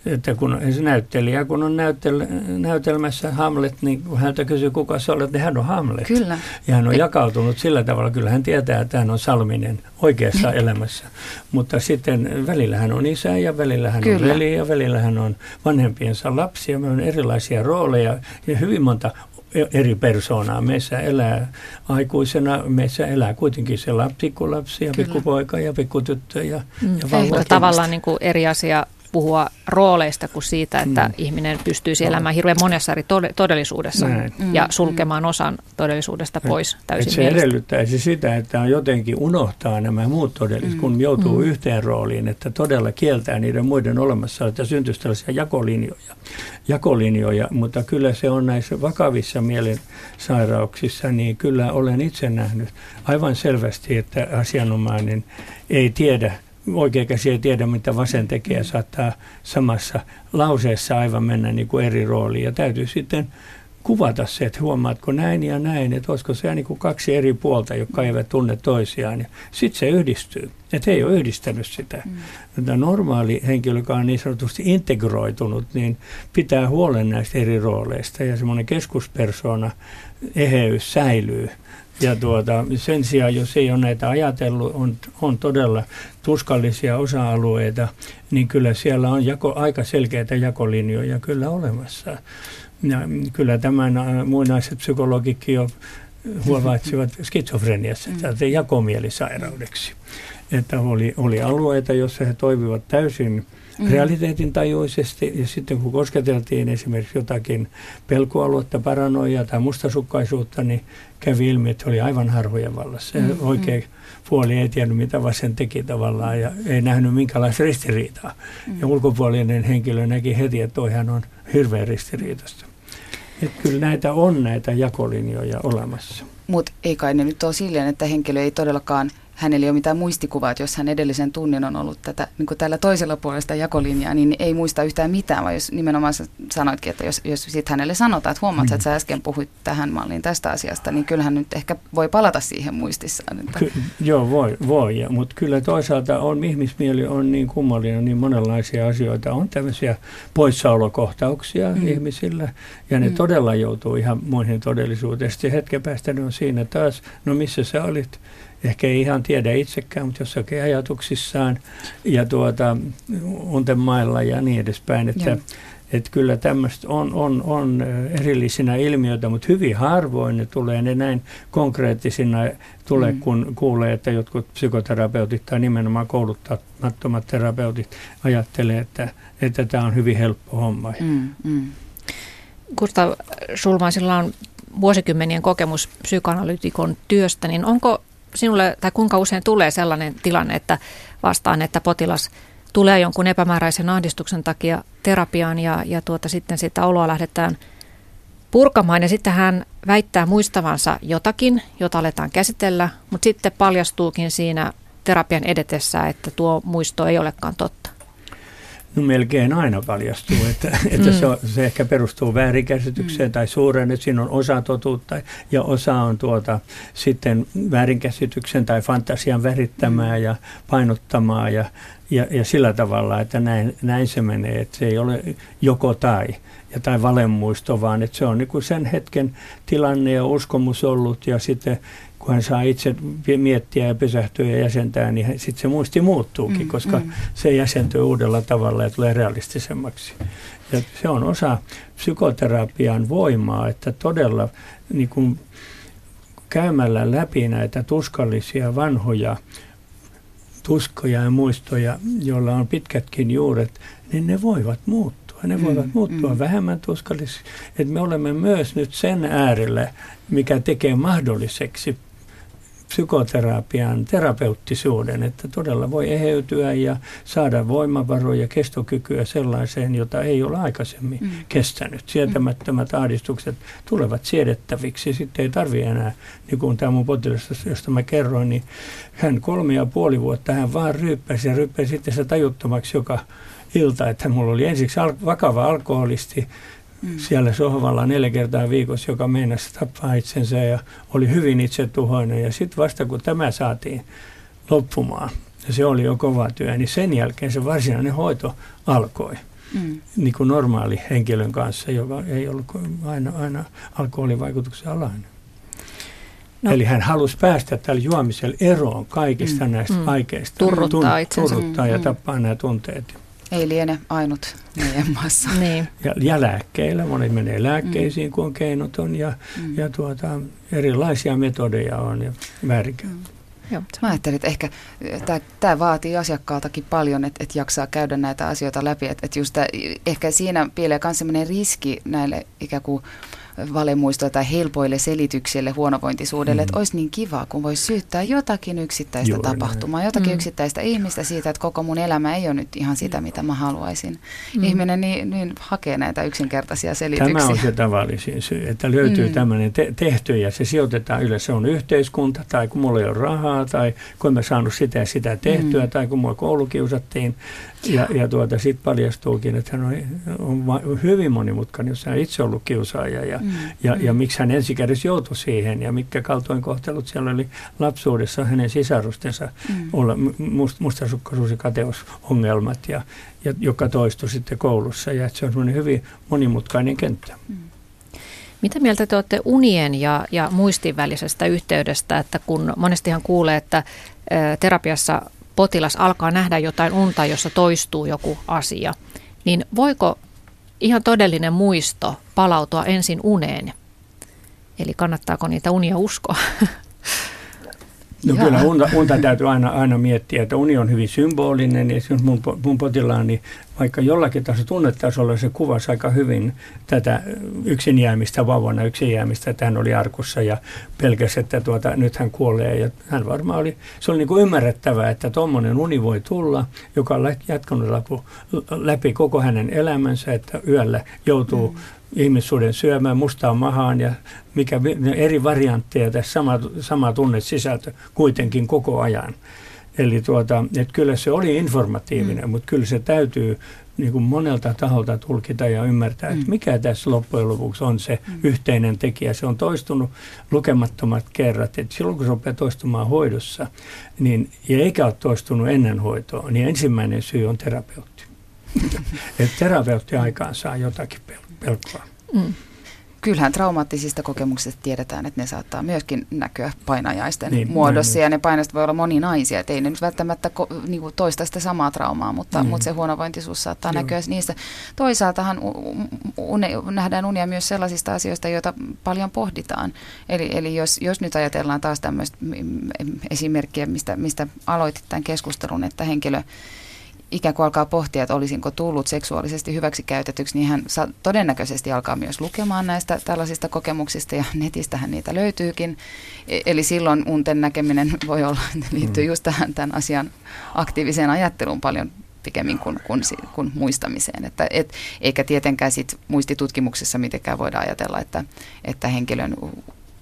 että kun se näyttelijä, kun on näytel, näytelmässä Hamlet, niin kun häntä kysyy, kuka sä olet, niin hän on Hamlet. Kyllä. Ja hän on jakautunut sillä tavalla, kyllä hän tietää, että hän on Salminen oikeassa mm. elämässä. Mutta sitten välillä hän on isä ja välillä hän kyllä. on veli ja välillä hän on vanhempiensa lapsi ja meillä on erilaisia rooleja ja hyvin monta eri persoonaa. Meissä elää aikuisena, meissä elää kuitenkin se lapsi, pikkulapsi ja Kyllä. pikkupoika ja pikkutyttö ja, mm. ja Ehkä tavallaan niin kuin eri asia puhua rooleista kuin siitä, että mm. ihminen pystyisi elämään hirveän monessa eri todellisuudessa Näin. ja mm. sulkemaan osan todellisuudesta pois täysin Se mielestä. edellyttäisi sitä, että on jotenkin unohtaa nämä muut todellisuudet, mm. kun joutuu mm. yhteen rooliin, että todella kieltää niiden muiden olemassa, että syntyisi tällaisia jakolinjoja, jakolinjoja. Mutta kyllä se on näissä vakavissa mielensairauksissa, niin kyllä olen itse nähnyt aivan selvästi, että asianomainen ei tiedä oikea käsi ei tiedä, mitä vasen tekee saattaa samassa lauseessa aivan mennä niin kuin eri rooliin. Ja täytyy sitten kuvata se, että huomaatko näin ja näin, että olisiko se niin kuin kaksi eri puolta, jotka eivät tunne toisiaan. Ja sitten se yhdistyy. Että he ei ole yhdistänyt sitä. Mm. Tämä normaali henkilö, joka on niin sanotusti integroitunut, niin pitää huolen näistä eri rooleista. Ja semmoinen keskuspersona, eheys säilyy. Ja tuota, sen sijaan, jos ei ole näitä ajatellut, on, on todella tuskallisia osa-alueita, niin kyllä siellä on jako, aika selkeitä jakolinjoja kyllä olemassa. Ja kyllä tämän äh, muinaiset psykologikki jo huomaitsivat skitsofreniassa, mm. jakomielisairaudeksi. että oli, oli alueita, joissa he toimivat täysin mm. realiteetin tajuisesti. Ja sitten kun kosketeltiin esimerkiksi jotakin pelkoaluetta, paranoiaa tai mustasukkaisuutta, niin kävi ilmi, että oli aivan harvojen vallassa. Mm. Oikein mm. puoli ei tiennyt, mitä vasen teki tavallaan ja ei nähnyt minkälaista ristiriitaa. Mm. Ja ulkopuolinen henkilö näki heti, että toihan on hirveän ristiriitasta. Että kyllä näitä on näitä jakolinjoja olemassa. Mutta ei kai ne nyt ole silleen, että henkilö ei todellakaan – hänellä ei ole mitään muistikuvaa, että jos hän edellisen tunnin on ollut tätä, niin kuin tällä toisella puolella sitä jakolinjaa, niin ei muista yhtään mitään, vaan jos nimenomaan sanoitkin, että jos, jos sitten hänelle sanotaan, että huomaat, mm. että sä äsken puhuit tähän malliin tästä asiasta, niin kyllähän nyt ehkä voi palata siihen muistissaan. Että. Ky- joo, voi, voi ja, mutta kyllä toisaalta on, ihmismieli on niin kummallinen, niin monenlaisia asioita. On tämmöisiä poissaolokohtauksia mm. ihmisillä, ja ne mm. todella joutuu ihan muihin todellisuuteen. Sitten hetken päästä ne on siinä taas, no missä sä olit? Ehkä ei ihan tiedä itsekään, mutta jossakin ajatuksissaan ja tuota, untemailla ja niin edespäin. Että, että kyllä tämmöistä on, on, on erillisinä ilmiöitä, mutta hyvin harvoin ne tulee ne näin konkreettisina tulee, mm. kun kuulee, että jotkut psykoterapeutit tai nimenomaan kouluttamattomat terapeutit ajattelee, että, että tämä on hyvin helppo homma. Mm, mm. Gustav Schulmaisilla on vuosikymmenien kokemus psykoanalytikon työstä, niin onko sinulle, tai kuinka usein tulee sellainen tilanne, että vastaan, että potilas tulee jonkun epämääräisen ahdistuksen takia terapiaan ja, ja tuota, sitten sitä oloa lähdetään purkamaan ja sitten hän väittää muistavansa jotakin, jota aletaan käsitellä, mutta sitten paljastuukin siinä terapian edetessä, että tuo muisto ei olekaan totta. No melkein aina paljastuu, että, että mm. se, on, se ehkä perustuu väärinkäsitykseen mm. tai suureen, että siinä on osa totuutta ja osa on tuota, sitten väärinkäsityksen tai fantasian värittämää mm. ja painottamaa ja, ja, ja sillä tavalla, että näin, näin se menee, että se ei ole joko tai ja tai valemuisto, vaan että se on niin kuin sen hetken tilanne ja uskomus ollut ja sitten kun hän saa itse miettiä ja pysähtyä ja jäsentää, niin sitten se muisti muuttuukin, mm, koska mm. se jäsentyy uudella tavalla ja tulee realistisemmaksi. Ja se on osa psykoterapian voimaa, että todella niin kuin käymällä läpi näitä tuskallisia vanhoja tuskoja ja muistoja, joilla on pitkätkin juuret, niin ne voivat muuttua. Ne voivat mm, muuttua mm. vähemmän tuskallisiksi. Me olemme myös nyt sen äärellä, mikä tekee mahdolliseksi psykoterapian terapeuttisuuden, että todella voi eheytyä ja saada voimavaroja, kestokykyä sellaiseen, jota ei ole aikaisemmin mm. kestänyt. Sietämättömät ahdistukset tulevat siedettäviksi. Sitten ei tarvitse enää, niin kuin tämä mun potilas, josta mä kerroin, niin hän kolme ja puoli vuotta hän vaan ryyppäsi ja ryyppäsi sitten se tajuttomaksi joka ilta, että mulla oli ensiksi al- vakava alkoholisti, mm. siellä sohvalla neljä kertaa viikossa, joka meinasi tappaa itsensä ja oli hyvin itsetuhoinen. Ja sitten vasta kun tämä saatiin loppumaan, ja se oli jo kova työ, niin sen jälkeen se varsinainen hoito alkoi. Mm. Niin kuin normaali henkilön kanssa, joka ei ollut aina, aina alkoholivaikutuksen alainen. No. Eli hän halusi päästä tällä juomisella eroon kaikista mm. näistä mm. vaikeista. Turruttaa itsensä. Turruttaa mm. ja tappaa nämä tunteet. Ei liene ainut meidän maassa. niin. ja, ja lääkkeillä, monet menee lääkkeisiin, mm. kun on keinoton ja, mm. ja tuota, erilaisia metodeja on ja väärinkäyttöä. Mm. Joo. Mä ajattelin, että ehkä tämä vaatii asiakkaaltakin paljon, että, että jaksaa käydä näitä asioita läpi. Että, että just tää, ehkä siinä piilee myös sellainen riski näille ikään kuin valemuistoille tai helpoille selityksille huonovointisuudelle, mm. että olisi niin kiva, kun voisi syyttää jotakin yksittäistä Juuri tapahtumaa, näin. jotakin mm. yksittäistä ihmistä siitä, että koko mun elämä ei ole nyt ihan sitä, mitä mä haluaisin. Mm. Ihminen niin, niin hakee näitä yksinkertaisia selityksiä. Tämä on se tavallisin syy, että löytyy mm. tämmöinen te- tehty ja se sijoitetaan yleensä, se on yhteiskunta tai kun mulla ei ole rahaa tai kun mä saanut sitä ja sitä tehtyä mm. tai kun mua koulukiusattiin ja, ja tuota, sitten paljastuukin, että hän on, on hyvin monimutkainen, jos hän itse ollut kiusaaja ja, mm. ja, ja miksi hän ensikädessä joutui siihen ja mitkä kaltoinkohtelut siellä oli lapsuudessa hänen sisarustensa mm. olla must, mustasukkaisuus- ja kateusongelmat, ja, ja, joka toistui sitten koulussa. Ja se on semmoinen hyvin monimutkainen kenttä. Mm. Mitä mieltä te olette unien ja, ja muistin välisestä yhteydestä, että kun monestihan kuulee, että terapiassa potilas alkaa nähdä jotain unta, jossa toistuu joku asia, niin voiko ihan todellinen muisto palautua ensin uneen? Eli kannattaako niitä unia uskoa? No Jaa. kyllä unta, unta täytyy aina, aina miettiä, että uni on hyvin symbolinen ja mun, mun potilaani vaikka jollakin tasolla tunnetasolla se kuvasi aika hyvin tätä yksin jäämistä vauvana, yksin jäämistä, että hän oli arkussa ja pelkäsi, että tuota, nyt hän kuolee. Ja hän varmaan oli, se oli niin kuin ymmärrettävää, että tuommoinen uni voi tulla, joka on jatkanut läpi, läpi koko hänen elämänsä, että yöllä joutuu mm ihmissuuden syömään mustaan mahaan ja mikä eri variantteja tässä sama, sama tunnesisältö kuitenkin koko ajan. Eli tuota, että kyllä se oli informatiivinen, mm. mutta kyllä se täytyy niin kuin monelta taholta tulkita ja ymmärtää, mm. että mikä tässä loppujen lopuksi on se mm. yhteinen tekijä. Se on toistunut lukemattomat kerrat. Että silloin kun se rupeaa toistumaan hoidossa, niin, ja eikä ole toistunut ennen hoitoa, niin ensimmäinen syy on terapeutti. että terapeutti aikaan saa jotakin pelkoa. Mm kyllähän traumaattisista kokemuksista tiedetään, että ne saattaa myöskin näkyä painajaisten niin, muodossa. Niin, ja ne painajaiset voi olla moninaisia. Että ei ne nyt välttämättä ko, niin kuin toista sitä samaa traumaa, mutta, niin. mutta se huonovointisuus saattaa Joo. näkyä niistä. Toisaaltahan une, nähdään unia myös sellaisista asioista, joita paljon pohditaan. Eli, eli jos, jos nyt ajatellaan taas tämmöistä esimerkkiä, mistä, mistä aloitit tämän keskustelun, että henkilö ikään kuin alkaa pohtia, että olisinko tullut seksuaalisesti hyväksikäytetyksi, niin hän todennäköisesti alkaa myös lukemaan näistä tällaisista kokemuksista ja netistähän niitä löytyykin. E- eli silloin unten näkeminen voi olla, liittyy mm. just tähän tämän asian aktiiviseen ajatteluun paljon pikemmin kuin, kuin, kuin muistamiseen. Että, et, eikä tietenkään sit muistitutkimuksessa mitenkään voida ajatella, että, että henkilön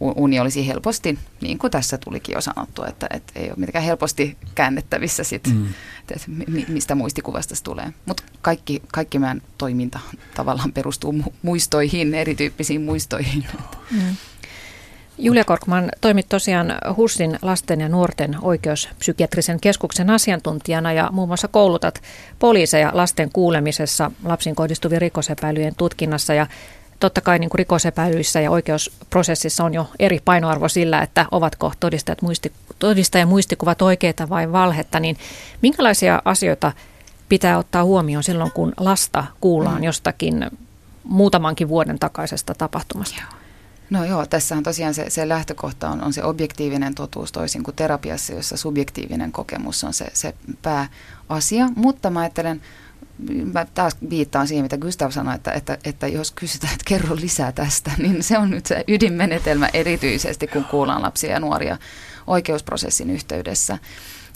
uni olisi helposti, niin kuin tässä tulikin jo sanottu, että, että ei ole mitenkään helposti käännettävissä sit, mm. että mistä muistikuvasta se tulee. Mutta kaikki, kaikki meidän toiminta tavallaan perustuu muistoihin, erityyppisiin muistoihin. Mm. Julia Korkman toimit tosiaan HUSin lasten ja nuorten oikeuspsykiatrisen keskuksen asiantuntijana ja muun muassa koulutat poliiseja lasten kuulemisessa lapsiin kohdistuvien rikosepäilyjen tutkinnassa ja totta kai niin kuin rikosepäilyissä ja oikeusprosessissa on jo eri painoarvo sillä, että ovatko todistajat muisti, todistajan muistikuvat oikeita vai valhetta, niin minkälaisia asioita pitää ottaa huomioon silloin, kun lasta kuullaan mm. jostakin muutamankin vuoden takaisesta tapahtumasta? No joo, tässähän tosiaan se, se lähtökohta on, on se objektiivinen totuus toisin kuin terapiassa, jossa subjektiivinen kokemus on se, se pääasia. Mutta mä ajattelen mä taas viittaan siihen, mitä Gustav sanoi, että, että, että jos kysytään, että kerro lisää tästä, niin se on nyt se ydinmenetelmä erityisesti, kun kuullaan lapsia ja nuoria oikeusprosessin yhteydessä.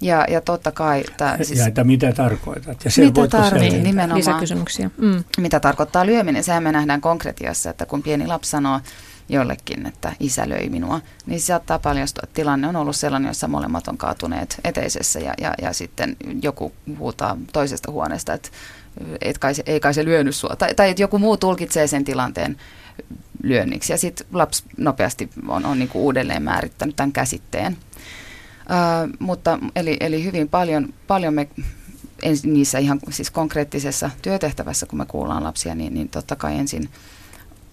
Ja, ja totta kai... Tää, siis, ja että mitä tarkoitat? Ja mitä tarvitsee nimenomaan. Lisäkysymyksiä. Mm. Mitä tarkoittaa lyöminen? Sehän me nähdään konkretiassa, että kun pieni lapsi sanoo jollekin, että isä löi minua, niin se saattaa paljastua, että tilanne on ollut sellainen, jossa molemmat on kaatuneet eteisessä ja, ja, ja sitten joku huutaa toisesta huoneesta, että et kai se, ei kai se lyönyt sua. Tai, tai että joku muu tulkitsee sen tilanteen lyönniksi. Ja sitten lapsi nopeasti on, on niinku uudelleen määrittänyt tämän käsitteen. Uh, mutta eli, eli hyvin paljon, paljon me niissä ihan siis konkreettisessa työtehtävässä, kun me kuullaan lapsia, niin, niin totta kai ensin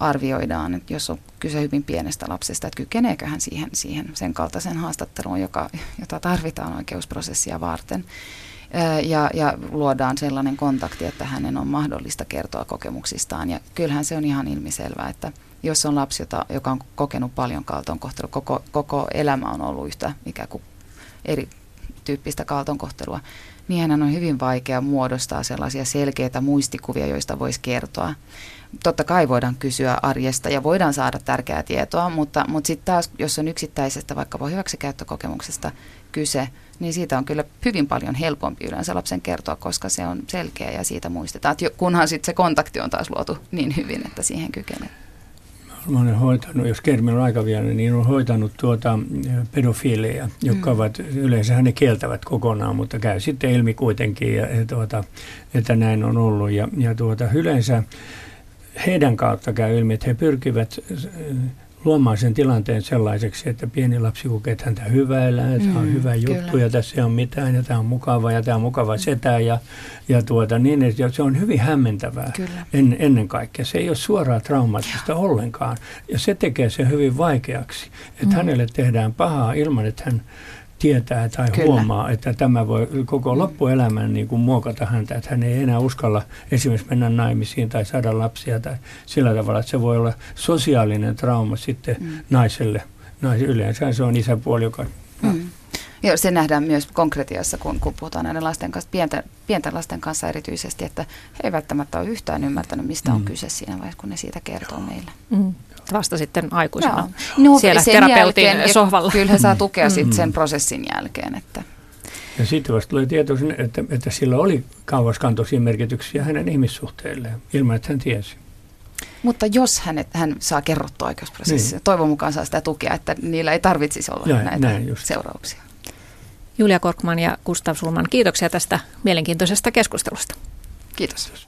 arvioidaan, että jos on kyse hyvin pienestä lapsesta, että kykeneekö hän siihen, siihen sen kaltaisen haastatteluun, joka, jota tarvitaan oikeusprosessia varten. Ja, ja luodaan sellainen kontakti, että hänen on mahdollista kertoa kokemuksistaan. Ja kyllähän se on ihan ilmiselvää, että jos on lapsi, jota, joka on kokenut paljon kaltoinkohtelua, koko, koko elämä on ollut yhtä ikään kuin erityyppistä kaltoinkohtelua, niin hänen on hyvin vaikea muodostaa sellaisia selkeitä muistikuvia, joista voisi kertoa totta kai voidaan kysyä arjesta ja voidaan saada tärkeää tietoa, mutta, mutta sitten taas, jos on yksittäisestä vaikkapa hyväksikäyttökokemuksesta kyse, niin siitä on kyllä hyvin paljon helpompi yleensä lapsen kertoa, koska se on selkeä ja siitä muistetaan, että kunhan sitten se kontakti on taas luotu niin hyvin, että siihen kykenee. Mä olen hoitanut, jos Kermi on aika vielä, niin on hoitanut tuota pedofiileja, jotka mm. ovat, yleensä ne kieltävät kokonaan, mutta käy sitten ilmi kuitenkin, ja, ja tuota, että näin on ollut. Ja, ja tuota, yleensä heidän kautta käy ilmi, että he pyrkivät äh, luomaan sen tilanteen sellaiseksi, että pieni lapsi kokee, että häntä hyväillään, että mm, on hyvä juttu kyllä. ja tässä ei ole mitään ja tämä on mukava ja tämä on mukava setä ja, ja tuota, niin, että se on hyvin hämmentävää en, ennen kaikkea. Se ei ole suoraa traumaattista ollenkaan ja se tekee sen hyvin vaikeaksi, että mm. hänelle tehdään pahaa ilman, että hän tietää tai Kyllä. huomaa, että tämä voi koko loppuelämän niin kuin muokata häntä, että hän ei enää uskalla esimerkiksi mennä naimisiin tai saada lapsia tai sillä tavalla, että se voi olla sosiaalinen trauma sitten mm. naiselle. Nais, yleensä se on isäpuoli, joka... Mm. Ja se nähdään myös konkretiassa, kun, kun puhutaan näiden lasten kanssa, pienten, pienten lasten kanssa erityisesti, että he eivät välttämättä ole yhtään ymmärtänyt, mistä mm. on kyse siinä vaiheessa, kun ne siitä kertoo meille. Mm. Vasta sitten aikuisena no, siellä sen terapeutin jälkeen, sohvalla. Kyllä he saa tukea mm. sitten sen prosessin jälkeen. Että. Ja sitten vasta tulee tieto, että, että sillä oli kauaskantoisia merkityksiä hänen ihmissuhteilleen, ilman että hän tiesi. Mutta jos hänet, hän saa kerrottua oikeusprosessissa, niin. toivon mukaan saa sitä tukea, että niillä ei tarvitsisi olla näin, näitä näin seurauksia. Julia Korkman ja Gustav Sulman, kiitoksia tästä mielenkiintoisesta keskustelusta. Kiitos.